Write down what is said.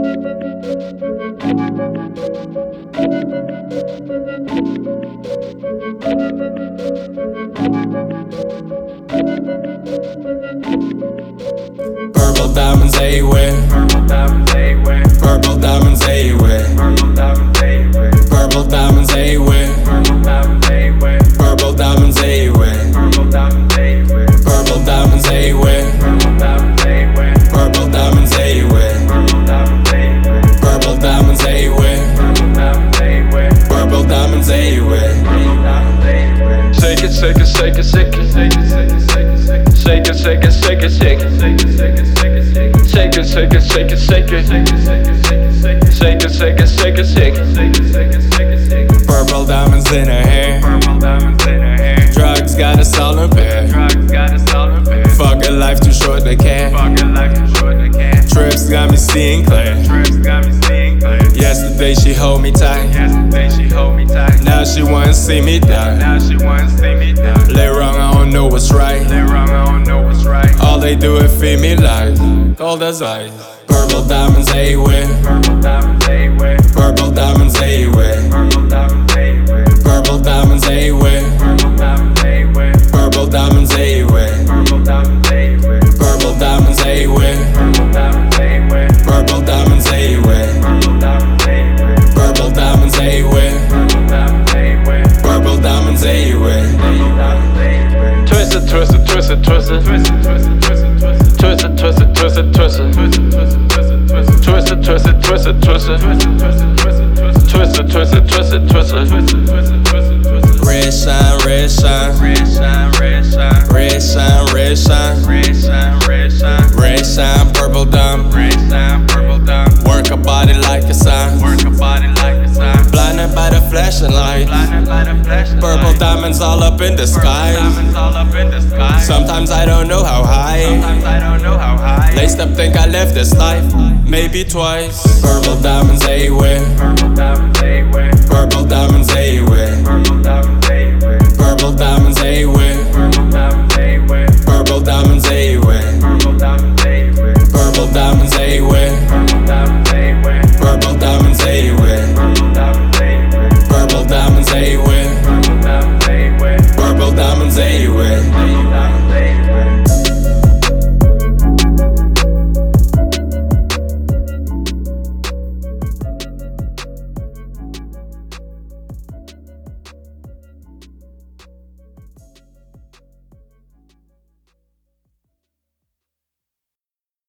Purple diamonds everywhere. Purple diamonds everywhere. Purple diamonds everywhere. Shake it, shake it, shake it. Shake it, shake it, shake it, shake it. Shake it, shake it, shake it, shake it. Shake it, shake it, shake it, shake it. Shake it, shake it, shake it, shake it. Shake it, shake it, shake it, shake it. Shake it, shake it, shake it, shake it. Shake it, shake it, shake it, shake it. Purple diamonds in her hair. Purple diamonds in her hair. Drugs got us all bed. Drugs got us all bed. Fucking life too short to care. Fucking life too short to care. Trips got me seeing clear. Trips got me seeing clear. Yesterday she hold me tight. Yesterday she hold me tight. Now she wanna see me die. Now she is feed me lies. Cold as ice. Purple diamonds everywhere. Purple diamonds everywhere. Purple diamonds everywhere. Purple diamonds everywhere. Purple diamonds everywhere. Purple diamonds everywhere. Purple diamonds everywhere. Purple diamonds everywhere. Purple diamonds everywhere. Purple diamonds everywhere. Purple diamonds everywhere. Purple diamonds everywhere. Purple diamonds everywhere. Purple diamonds everywhere. Purple it, twist it. Twist it, twist it, twist it, twist it. Twist it, twist it, twist it, twist it. Red sign, red sign, red sign, red sign, red sign, red sign, red sign. Diamonds all up in the sky. Diamonds all up in the sky. Sometimes I don't know how high. Sometimes I don't know how high. Laced up, think I lived this life. Maybe twice. Purple diamonds everywhere. Purple diamonds everywhere. Purple diamonds